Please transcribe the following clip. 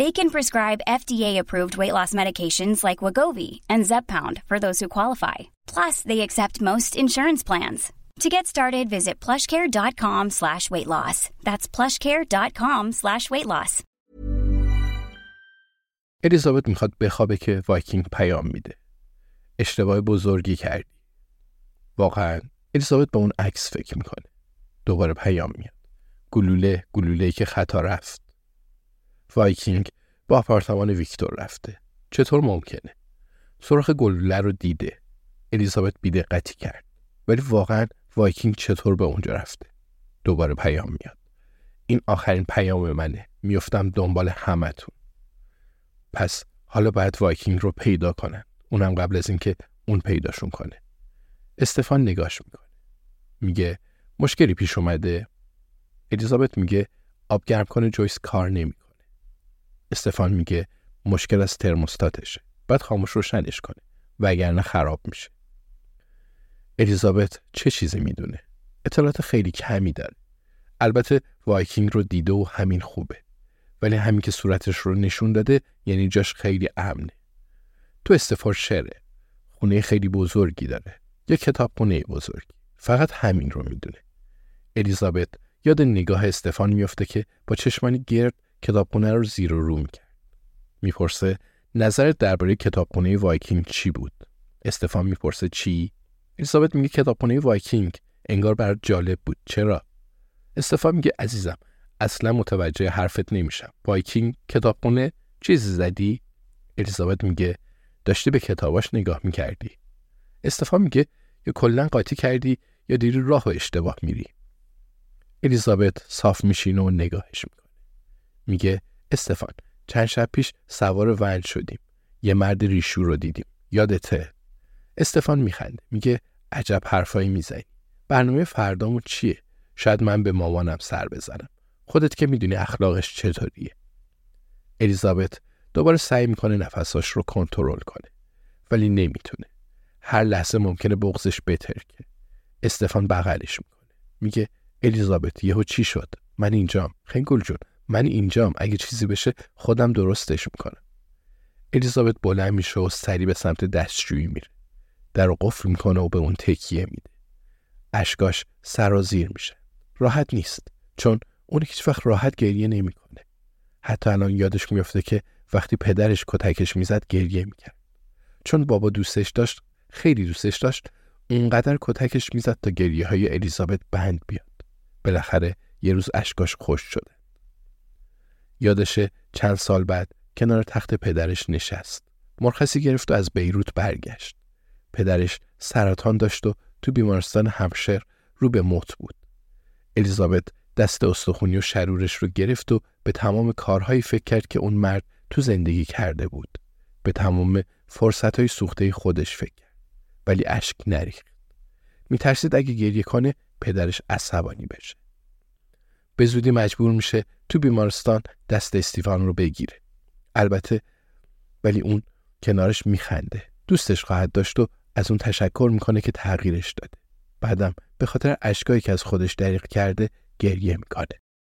They can prescribe FDA-approved weight loss medications like Wagovi and Zepbound for those who qualify. Plus, they accept most insurance plans. To get started, visit plushcare.com slash weight loss. That's plushcare.com slash weight loss. الیزابت میخواد بخوابه که وایکینگ پیام میده. اشتباه بزرگی کردی. واقعا الیزابت به اون عکس فکر میکنه. دوباره پیام میاد. گلوله گلوله که خطا رفت. وایکینگ به آپارتمان ویکتور رفته. چطور ممکنه؟ سوراخ گلوله رو دیده. الیزابت بیدقتی کرد. ولی واقعا وایکینگ چطور به اونجا رفته؟ دوباره پیام میاد. این آخرین پیام منه. میفتم دنبال همتون. پس حالا باید وایکینگ رو پیدا کنن. اونم قبل از اینکه اون پیداشون کنه. استفان نگاش می‌کنه. میگه مشکلی پیش اومده. الیزابت میگه آب گرم کنه جویس کار نمی استفان میگه مشکل از ترموستاتشه. باید خاموش روشنش کنه وگرنه خراب میشه. الیزابت چه چیزی می‌دونه؟ اطلاعات خیلی کمی داره. البته وایکینگ رو دیده و همین خوبه. ولی همین که صورتش رو نشون داده یعنی جاش خیلی امنه. تو استافوردشره خونه خیلی بزرگی داره. یا کتاب خونه بزرگی. فقط همین رو می‌دونه. الیزابت یاد نگاه استفان میفته که با چشمانی گرد کتابخونه رو زیر و رو می‌کرد. می‌پرسه نظرت درباره کتابخونه وایکینگ چی بود؟ استفان می‌پرسه چی؟ الیزابت میگه کتابخونه وایکینگ انگار برات جالب بود. چرا؟ استفان میگه عزیزم اصلا متوجه حرفت نمیشم. وایکینگ کتابخونه چیزی زدی؟ الیزابت میگه داشتی به کتاباش نگاه می‌کردی. استفان میگه یا کلا قاطی کردی یا داری راه و اشتباه میری. الیزابت صاف میشینه و نگاهش می‌کنه. میگه استفان چند شب پیش سوار ونج شدیم. یه مرد ریشو رو دیدیم. یادته؟ استفان میخنده. میگه عجب حرفایی می‌زنی. برنامه فردامون چیه؟ شاید من به مامانم سر بزنم. خودت که می‌دونی اخلاقش چطوریه. الیزابت دوباره سعی می‌کنه نفساش رو کنترل کنه ولی نمی‌تونه. هر لحظه ممکنه بغزش بترکه. استفان بغلش می‌کنه. میگه الیزابت یهو چی شد؟ من اینجام. خنگول جون من اینجام اگه چیزی بشه خودم درستش می‌کنم. الیزابت بلند میشه و سری به سمت دستشویی میره. در رو قفل می‌کنه و به اون تکیه میده. اشکاش سرازیر میشه. راحت نیست چون اون هیچ وقت راحت گریه نمی‌کنه. حتی الان یادش میفته که وقتی پدرش کتکش می‌زد گریه می‌کرد. چون بابا دوستش داشت خیلی دوستش داشت اونقدر کتکش می‌زد تا گریه های الیزابت بند بیاد. بالاخره یه روز اشکاش خوش شده. یادشه چند سال بعد کنار تخت پدرش نشست. مرخصی گرفت و از بیروت برگشت. پدرش سرطان داشت و تو بیمارستان همشر رو به موت بود. الیزابت دست استخونی و شرورش رو گرفت و به تمام کارهایی فکر کرد که اون مرد تو زندگی کرده بود. به تمام فرصتهای سوخته خودش فکر کرد. ولی اشک نریخت. میترسید اگه گریه کنه پدرش عصبانی بشه. به زودی مجبور میشه تو بیمارستان دست استیفان رو بگیره. البته ولی اون کنارش میخنده. دوستش خواهد داشت و از اون تشکر می‌کنه که تغییرش داده. بعدم به خاطر اشکایی که از خودش دریق کرده گریه می‌کنه.